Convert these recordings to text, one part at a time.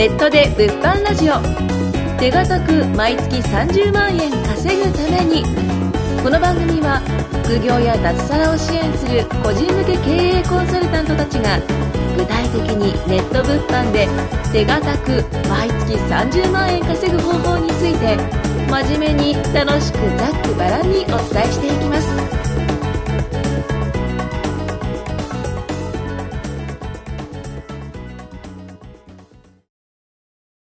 ネットで物販ラジオ。手堅く毎月30万円稼ぐために。この番組は副業や脱サラを支援する個人向け経営コンサルタントたちが具体的にネット物販で手堅く毎月30万円稼ぐ方法について真面目に楽しくざっくばらんにお伝えしていきます。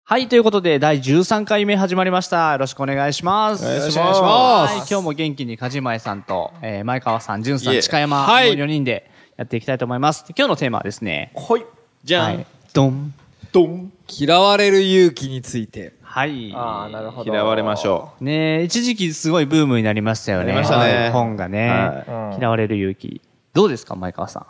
はい、ということで、第13回目始まりました。よろしくお願いします。お願いしますはい、今日も元気に梶前さんと、えー前川さん、淳さん、いえ近山のはい4人でやっていきたいと思います。今日のテーマはですね、はい。じゃん。はい、ドン。ドン。嫌われる勇気について。はい。ああ、なるほど。嫌われましょねえ一時期すごいブームになりましたよね。なりましたねはい本がね、はい嫌われる勇気。どうですか、前川さん？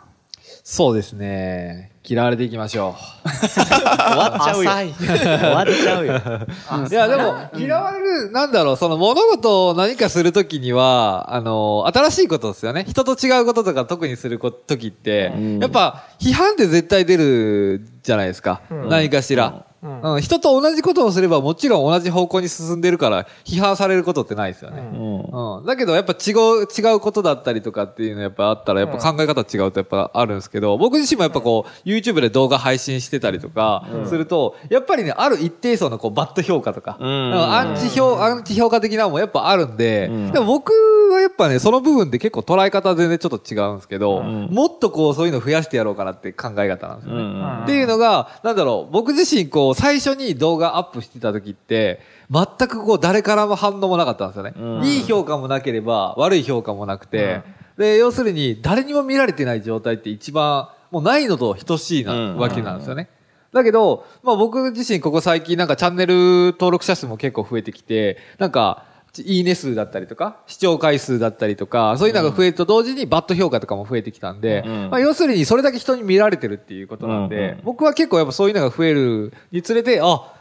そうですね。嫌われていきましょ終わっちゃうよ。終わっちゃうよ。う。いや、でも、嫌われる、なんだろう、その物事を何かするときには、あの、新しいことですよね。人と違うこととか特にするときって、やっぱ、批判って絶対出るじゃないですか。何かしら。うん。人と同じことをすればもちろん同じ方向に進んでるから批判されることってないですよね。うん。だけどやっぱ違う、違うことだったりとかっていうのやっぱあったらやっぱ考え方違うとやっぱあるんですけど、僕自身もやっぱこう YouTube で動画配信してたりとかすると、やっぱりね、ある一定層のこうバッド評価とか、ん。アンチ評、アンチ評価的なのもやっぱあるんで、でも僕はやっぱね、その部分で結構捉え方は全然ちょっと違うんですけど、もっとこうそういうの増やしてやろうかなって考え方なんですよね。っていうのが、なんだろう、僕自身こう、最初に動画アップしてた時って、全くこう、誰からも反応もなかったんですよね。いい評価もなければ、悪い評価もなくて、で、要するに、誰にも見られてない状態って一番、もうないのと等しいな、うんわけなんですよね。だけど、まあ僕自身ここ最近なんかチャンネル登録者数も結構増えてきて、なんか、いいね数だったりとか、視聴回数だったりとか、そういうのが増えると同時にバッド評価とかも増えてきたんで、うんまあ要するにそれだけ人に見られてるっていうことなんで、うんうん僕は結構やっぱそういうのが増えるにつれて、あ、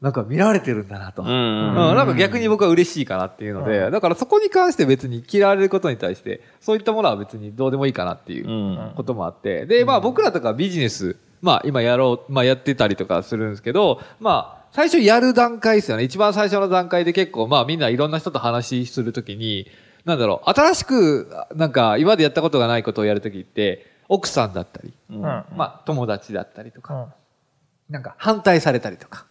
なんか見られてるんだなと。う。うんうん。なんか逆に僕は嬉しいかなっていうので、だからそこに関して別に嫌われることに対して、そういったものは別にどうでもいいかなっていううんこともあって、で、まあ僕らとかビジネス、まあ今やろう、まあやってたりとかするんですけど、まあ最初やる段階ですよね。一番最初の段階で結構まあみんないろんな人と話するときに、なんだろう、新しく、なんか今までやったことがないことをやるときって、奥さんだったり、うん。まあ友達だったりとか、うんなんか反対されたりとか、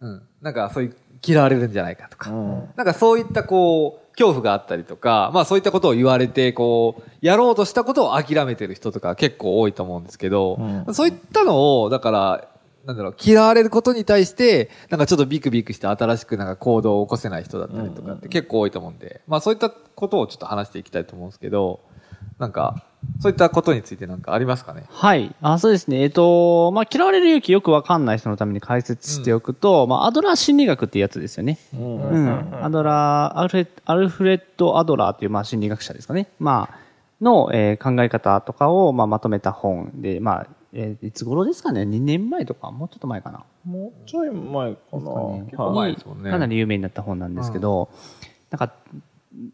うん。なんかそういう嫌われるんじゃないかとか、うんなんかそういったこう、恐怖があったりとか、まあそういったことを言われて、こう、やろうとしたことを諦めてる人とか結構多いと思うんですけど、うそういったのを、だから、なんだろう、嫌われることに対して、なんかちょっとビクビクして新しくなんか行動を起こせない人だったりとかって結構多いと思うんで、まあそういったことをちょっと話していきたいと思うんですけど、なんか、そういったことについてなんかありますかね？はい。あ、そうですね。えっと、まあ、嫌われる勇気よくわかんない人のために解説しておくと、まあ、アドラー心理学っていうやつですよね。うん。うん。アドラー、アルフレアルフレッド・アドラーという、まあ、心理学者ですかね。まあ、の、えー考え方とかを、まあ、まとめた本で、まあ、えーいつ頃ですかね ?2 年前とか、もうちょっと前かな？もうちょい前かな。ね構前ですもんねかなり有名になった本なんですけど、なんか、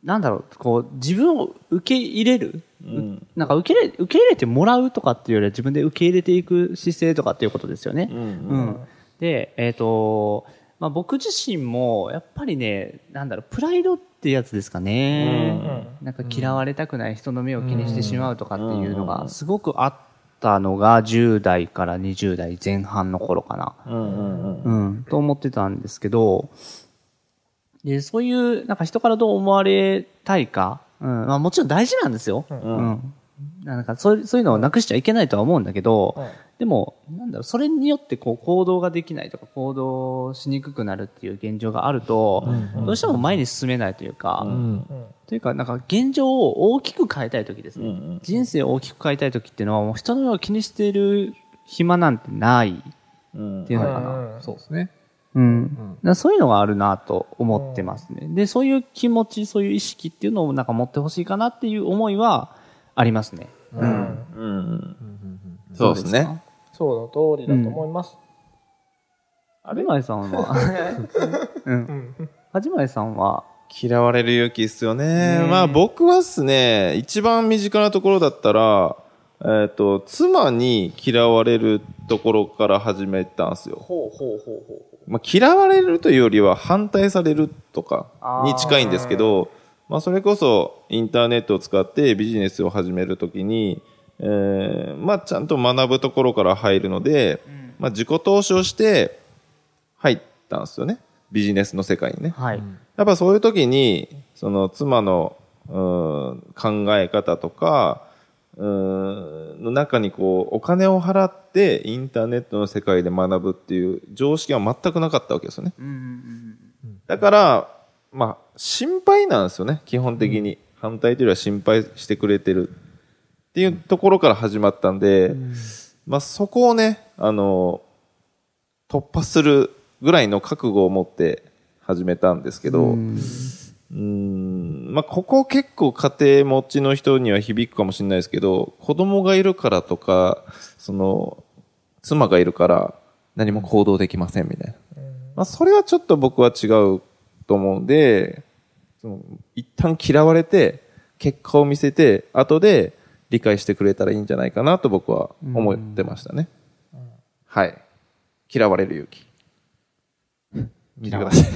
なんだろう、こう、自分を受け入れる、うん。なんか受け入れ、受け入れてもらうとかっていうよりは自分で受け入れていく姿勢とかっていうことですよね。うんうんで、えっ、と、まあ、僕自身も、やっぱりね、なんだろう、プライドってやつですかね。なんか嫌われたくない人の目を気にしてしまうとかっていうのがすごくあったのが10代から20代前半の頃かな。うんうんうん。うん、と思ってたんですけど、で、そういう、なんか人からどう思われたいか、うん、まあもちろん大事なんですよ。うん。なんかそういう、そういうのをなくしちゃいけないとは思うんだけど、でも、なんだろう、それによってこう行動ができないとか行動しにくくなるっていう現状があると、どうしても前に進めないというか、というか、なんか現状を大きく変えたい時ですね。人生を大きく変えたい時っていうのは、もう人の目を気にしている暇なんてないうんっていうのかな。そうですね。うん。だからそういうのがあるなと思ってますね。で、そういう気持ち、そういう意識っていうのをなんか持ってほしいかなっていう思いはありますね。うん。うん。そうですね。そうの通りだと思います。はじまえさんは、うん。はじまえさんは、嫌われる勇気っすよね。ねまあ僕はっすね、一番身近なところだったら、えっ、と、妻に嫌われるところから始めたんですよ。ほうほうほうほう。まあ、嫌われるというよりは反対されるとかに近いんですけど、まあ、それこそインターネットを使ってビジネスを始めるときに、えーまあ、ちゃんと学ぶところから入るので、まあ、自己投資をして入ったんですよね。ビジネスの世界にね。はい。やっぱそういう時に、その妻の、うん考え方とか、うんの中にこう、お金を払ってインターネットの世界で学ぶっていう常識は全くなかったわけですよね。だから、まあ、心配なんですよね、基本的に。反対というよりは心配してくれてるっていうところから始まったんで、まあそこをね、あの、突破するぐらいの覚悟を持って始めたんですけど、うーん、まあここ結構家庭持ちの人には響くかもしれないですけど、子供がいるからとか、その、妻がいるから何も行動できませんみたいな。まあそれはちょっと僕は違うと思うんで、その一旦嫌われて、結果を見せて、後で理解してくれたらいいんじゃないかなと僕は思ってましたね。はい。嫌われる勇気。見てください。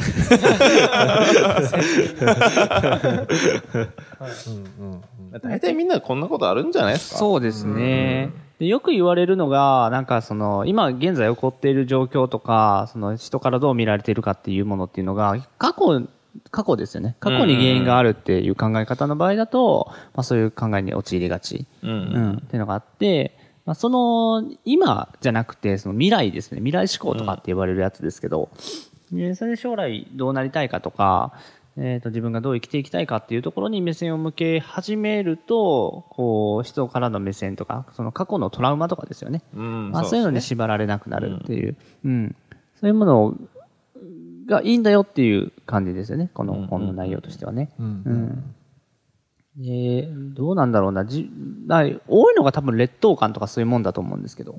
大体みんなこんなことあるんじゃないですかそうですね。でよく言われるのが、なんかその、今現在起こっている状況とか、その人からどう見られているかっていうものっていうのが、過去、過去ですよね。過去に原因があるっていう考え方の場合だと、まあそういう考えに陥りがち。うんうん、っていうのがあって、まあ、その、今じゃなくて、その未来ですね。未来思考とかって呼ばれるやつですけど、でそれで将来どうなりたいかとか、えっ、と、自分がどう生きていきたいかっていうところに目線を向け始めると、こう、人からの目線とか、その過去のトラウマとかですよね。うんまあ、そういうのに縛られなくなるっていう、うん、そういうものがいいんだよっていう感じですよね。この本の内容としてはね。うんでどうなんだろうな。じだ多いのが多分劣等感とかそういうもんだと思うんですけど。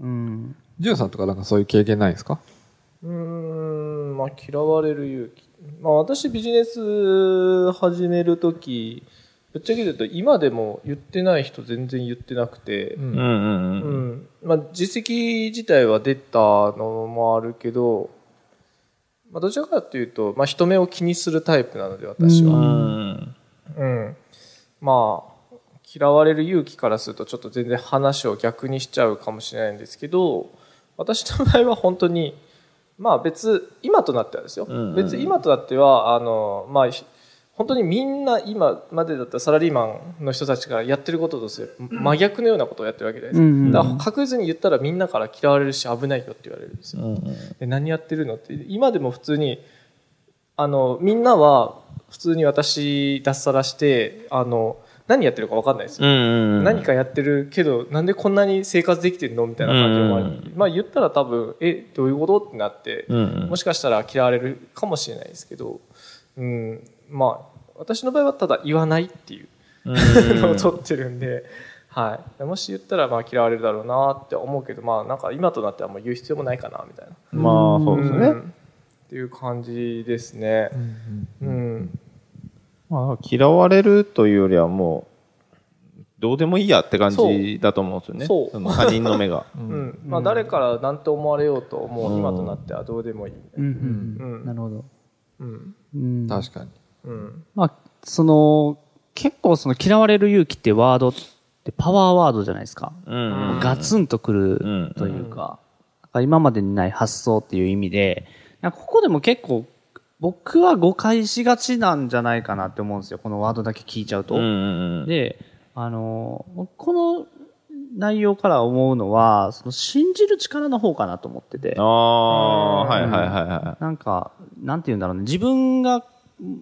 うん。ジュンさんとかなんかそういう経験ないですか？うーん、まあ、嫌われる勇気。まあ、私ビジネス始めるとき、ぶっちゃけ言うと今でも言ってない人全然言ってなくて、うんうんううん。ん。まあ、実績自体は出たのもあるけど、まあ、どちらかというと、まあ、人目を気にするタイプなので、私うは。ん。うん。まあ、嫌われる勇気からするとちょっと全然話を逆にしちゃうかもしれないんですけど、私の場合は本当に、まあ別、今となってはですよ。うんうん別、今となっては、あの、まあ、ひ本当にみんな今までだったらサラリーマンの人たちがやってることとする真逆のようなことをやってるわけじゃないですか。うんうんだから確実に言ったらみんなから嫌われるし危ないよって言われるんですよ。で何やってるのって今でも普通にあのみんなは普通に私脱サラしてあの何やってるか分かんないですよ、うん。何かやってるけどなんでこんなに生活できてるのみたいな感じで思われる、うんまあ言ったら多分えどういうことってなって、うんもしかしたら嫌われるかもしれないですけど、うん、まあ私の場合はただ言わないっていう。のを 取ってるんで、はい、もし言ったらまあ嫌われるだろうなって思うけどまあなんか今となってはもう言う必要もないかなみたいな。まあ、そうですね。うん。っていう感じですね。うん。まあ、嫌われるというよりはもう、どうでもいいやって感じだと思うんですよね。そうの他人の目が。うん。まあ誰から何と思われようともう今となってはどうでもいい。うんうんうんなるほど。うん。うん、確かに。うん。まあ、その、結構その嫌われる勇気ってワードってパワーワードじゃないですか。うん。ガツンとくるというか、なんか今までにない発想っていう意味で、ここでも結構僕は誤解しがちなんじゃないかなって思うんですよ。このワードだけ聞いちゃうと。うんうんで、あの、この内容から思うのは、その信じる力の方かなと思っててあ。あ、はいはいはいはなんか、なんて言うんだろうね。自分が、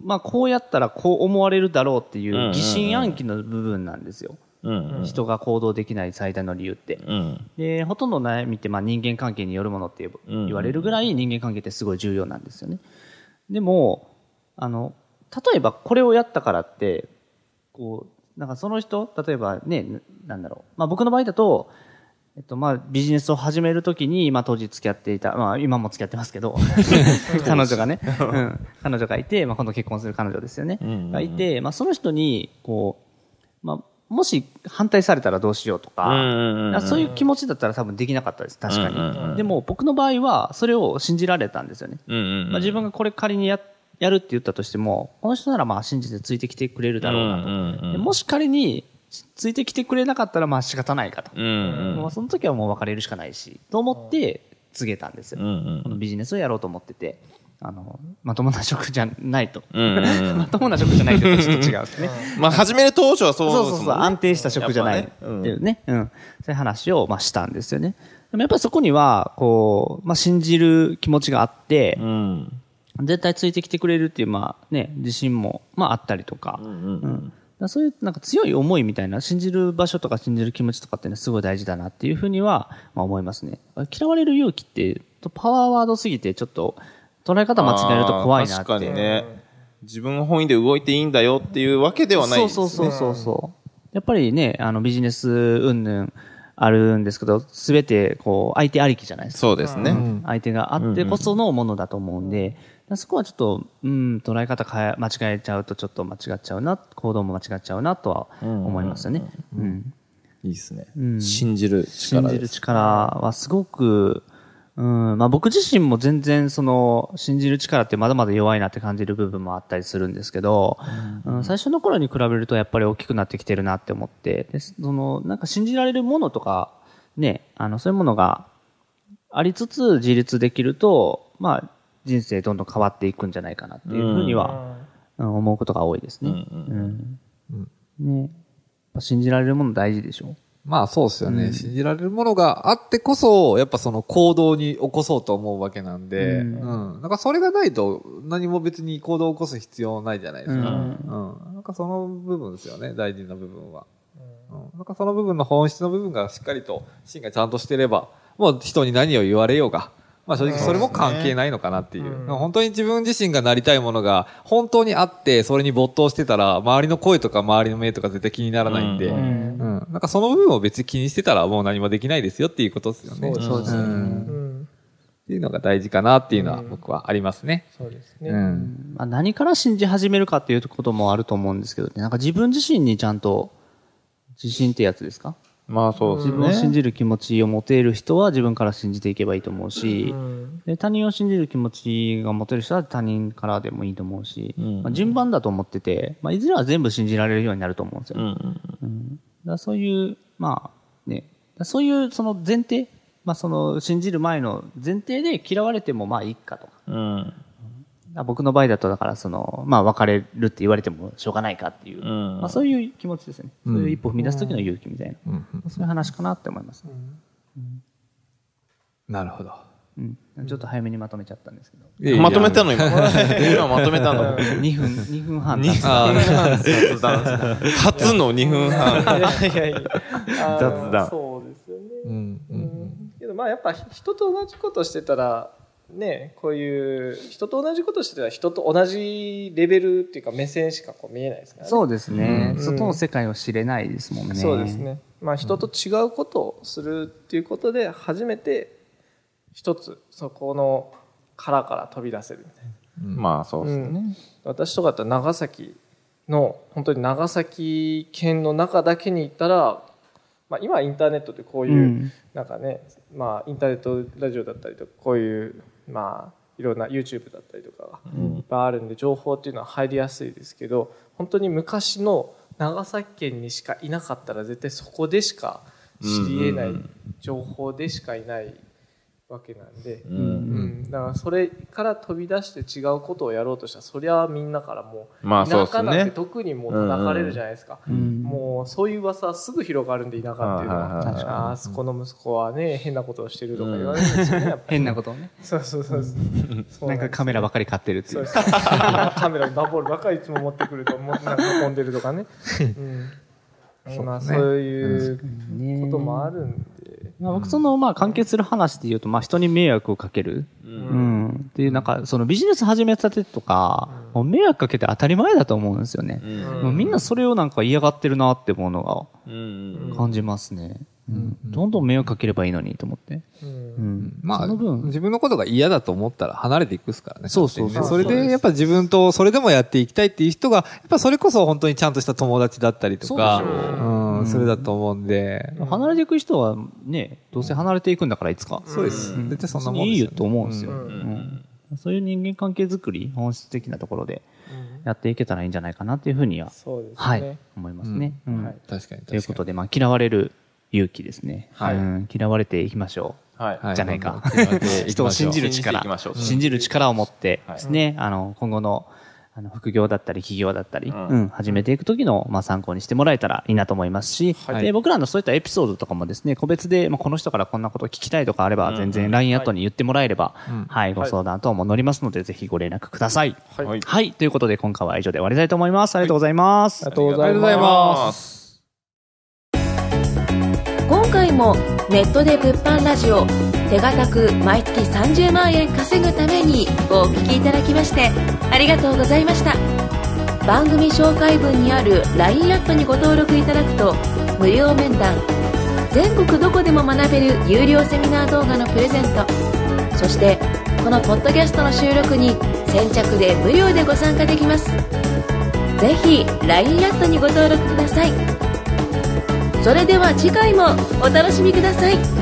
まあこうやったらこう思われるだろうっていんうんううん疑心暗鬼の部分なんですよ。い。うん人が行動できない最大の理由って。うん。で、ほとんどの悩みって、まあ、人間関係によるものって言われるぐらい人間関係ってすごい重要なんですよね。でも、あの、例えばこれをやったからって、こう、なんかその人、例えばね、ななんだろう。まあ僕の場合だと、えっと、まあ、ビジネスを始めるときに、まあ、当時付き合っていた、まあ、今も付き合ってますけど、彼女がね、うん、彼女がいて、まあ、今度結婚する彼女ですよね。うんうんうんがいて、まあ、その人に、こう、まあ、もし反対されたらどうしようとか、そういう気持ちだったら多分できなかったです、確かに。でも僕の場合は、それを信じられたんですよね。まあ、自分がこれ仮にややるって言ったとしても、この人ならまあ信じてついてきてくれるだろうなと。もし仮についてきてくれなかったらまあ仕方ないかと。まあその時はもう別れるしかないし、と思って告げたんですよ。このビジネスをやろうと思ってて、あの、まともな職じゃないと。うんうんまともな職じゃないとちょっと違うんですね。まあ、始める当初はそうそうですもんねそうそう、安定した職じゃないってぱねいうね、うん。そういう話を、まあ、したんですよね。でもやっぱりそこには、こう、まあ、信じる気持ちがあってう、ん。絶対ついてきてくれるっていう、まあ、ね、自信も、まあ、あったりとか、うんうんうんそういう、なんか強い思いみたいな、信じる場所とか信じる気持ちとかっていうのはすごい大事だなっていうふうには、まあ、思いますね。嫌われる勇気って、パワーワードすぎて、ちょっと、捉え方間違えると怖いなって。確かにね。自分本位で動いていいんだよっていうわけではないですね。そうそうそうそうそう。やっぱりね、あのビジネス云々あるんですけど、すべてこう相手ありきじゃないですか。そうですね。相手があってこそのものだと思うんで、そこはちょっと、うん、捉え方変え、間違えちゃうとちょっと間違っちゃうな、行動も間違っちゃうなとは思いますよね。うん。いいですね。ん信じる信じる。力はすごく、うん、まあ僕自身も全然その、信じる力ってまだまだ弱いなって感じる部分もあったりするんですけど、うん。最初の頃に比べるとやっぱり大きくなってきてるなって思って、でその、なんか信じられるものとか、ね、あの、そういうものがありつつ自立できると、まあ、人生どんどん変わっていくんじゃないかなっていうふうには、うん。思うことが多いですね。うんね。信じられるもの大事でしょ？まあそうですよね、信じられるものがあってこそ、やっぱその行動に起こそうと思うわけなんで、ううんん。なんかそれがないと何も別に行動を起こす必要ないじゃないですか。ううんん。なんかその部分ですよね、大事な部分は。うん。なんかその部分の本質の部分がしっかりと芯がちゃんとしてれば、もう人に何を言われようが、まあ正直それも関係ないのかなっていう。うん本当に自分自身がなりたいものが本当にあって、それに没頭してたら、周りの声とか周りの目とか絶対気にならないんで、うんうん。なんかその部分を別に気にしてたらもう何もできないですよっていうことですよね。そうですね。んうん。っていうのが大事かなっていうのは僕はありますね。そうですね。うん。まあ、何から信じ始めるかっていうこともあると思うんですけどね、なんか自分自身にちゃんと自信ってやつですか？まあそうです自分を信ね。じる気持ちを持てる人は自分から信じていけばいいと思うし、うんで他人を信じる気持ちが持てる人は他人からでもいいと思うし、うんまあ、順番だと思ってて、まあ、いずれは全部信じられるようになると思うんですよ。うんだからそういう、まあね、そういうその前提、まあその信じる前の前提で嫌われてもまあいいかとか。うん。僕の場合だと、だから、その、まあ、別れるって言われてもしょうがないかっていう、んまあ、そういう気持ちですね。そういう一歩踏み出す時の勇気みたいな、うん。そういう話かなって思います、ねなるほど。うん。ちょっと早めにまとめちゃったんですけど。いやいやまとめたの今。今まとめたの？2分、2分半経2つ。分雑談。初の2分半。いやいやいや。雑談そうですよね。うん。う。うんんけどまあやっぱ人と同じことしてたら、ね、こういう人と同じことしてたら人と同じレベルっていうか目線しかこう見えないですからね。そうですね、うん外の世界を知れないですもんね。そうです。ね。まあ人と違うことをするっていうことで初めて一つそこの殻から飛び出せるみたいな。まあそうですね。私とかだったら長崎の本当に長崎県の中だけに行ったら、まあ、今はインターネットでこういう、うんなんかね、まあ、インターネットラジオだったりとかこういう、まあ、いろんな YouTube だったりとかがいっぱいあるんで情報っていうのは入りやすいですけど本当に昔の長崎県にしかいなかったら絶対そこでしか知り得ない情報でしかいないわけなんで。うん。うん、だからそれから飛び出して違うことをやろうとしたらそりゃみんなからもうまあ田舎なんてね。特にもう叩かれるじゃないですか、ん。もうそういう噂はすぐ広がるんで田舎っていうのは、ああそこの息子はね変なことをしてるとか言われるんですよね、やっぱり。変なことをね。そうそうそうそう。なんかカメラばっかり買ってるっていう。カメラに段ボールばっかりいつも持ってくると思ってなんか運んでるとかね、うん。まあそういうこともあるん僕その、まあ、関係する話で言うと、まあ、人に迷惑をかける。うん。っていう、なんか、そのビジネス始めたてとか、もう迷惑かけて当たり前だと思うんですよね。もうみんなそれをなんか嫌がってるなって思うのうん。が感じますね。うん。どんどん迷惑かければいいのにと思って。うん。うん。まあ、その分、自分のことが嫌だと思ったら離れていくっすからね。そうそう。そうそれで、やっぱ自分とそれでもやっていきたいっていう人が、やっぱそれこそ本当にちゃんとした友達だったりとか、そうでしょうん、それだと思うんで、離れていく人はね、どうせ離れていくんだからいつか。そうです。ん。絶対そんなもんですよ、いいよと思うんですよ、そういう人間関係づくり、本質的なところでやっていけたらいいんじゃないかなっていうふうには、そうですね。はい、思いますね。うん。はい。確かに確かに。ということで、まあ、嫌われる勇気ですね。はい。うん。嫌われていきましょはい。はい。じゃないか。人を信じる信じてい。きましょう信じる力を持ってですね、あの、今後の、あの、副業だったり、企業だったり、うん。うん、始めていく時の、まあ、参考にしてもらえたらいいなと思いますし、はい。で、僕らのそういったエピソードとかもですね、個別で、まあ、この人からこんなこと聞きたいとかあれば、全然 LINE アットに言ってもらえれば、うん。はい、ご相談等も乗りますので、ぜひご連絡ください。はい。はい。はい、ということで、今回は以上で終わりたいと思います。ありがとうございます。ありがとうございありがとうございま。ます。今回もネットで物販ラジオ手堅く毎月30万円稼ぐためにをお聞きいただきましてありがとうございました。番組紹介文にある LINE アットにご登録いただくと無料面談全国どこでも学べる有料セミナー動画のプレゼントそしてこのポッドキャストの収録に先着で無料でご参加できます。ぜひ LINE アットにご登録ください。それでは次回もお楽しみください。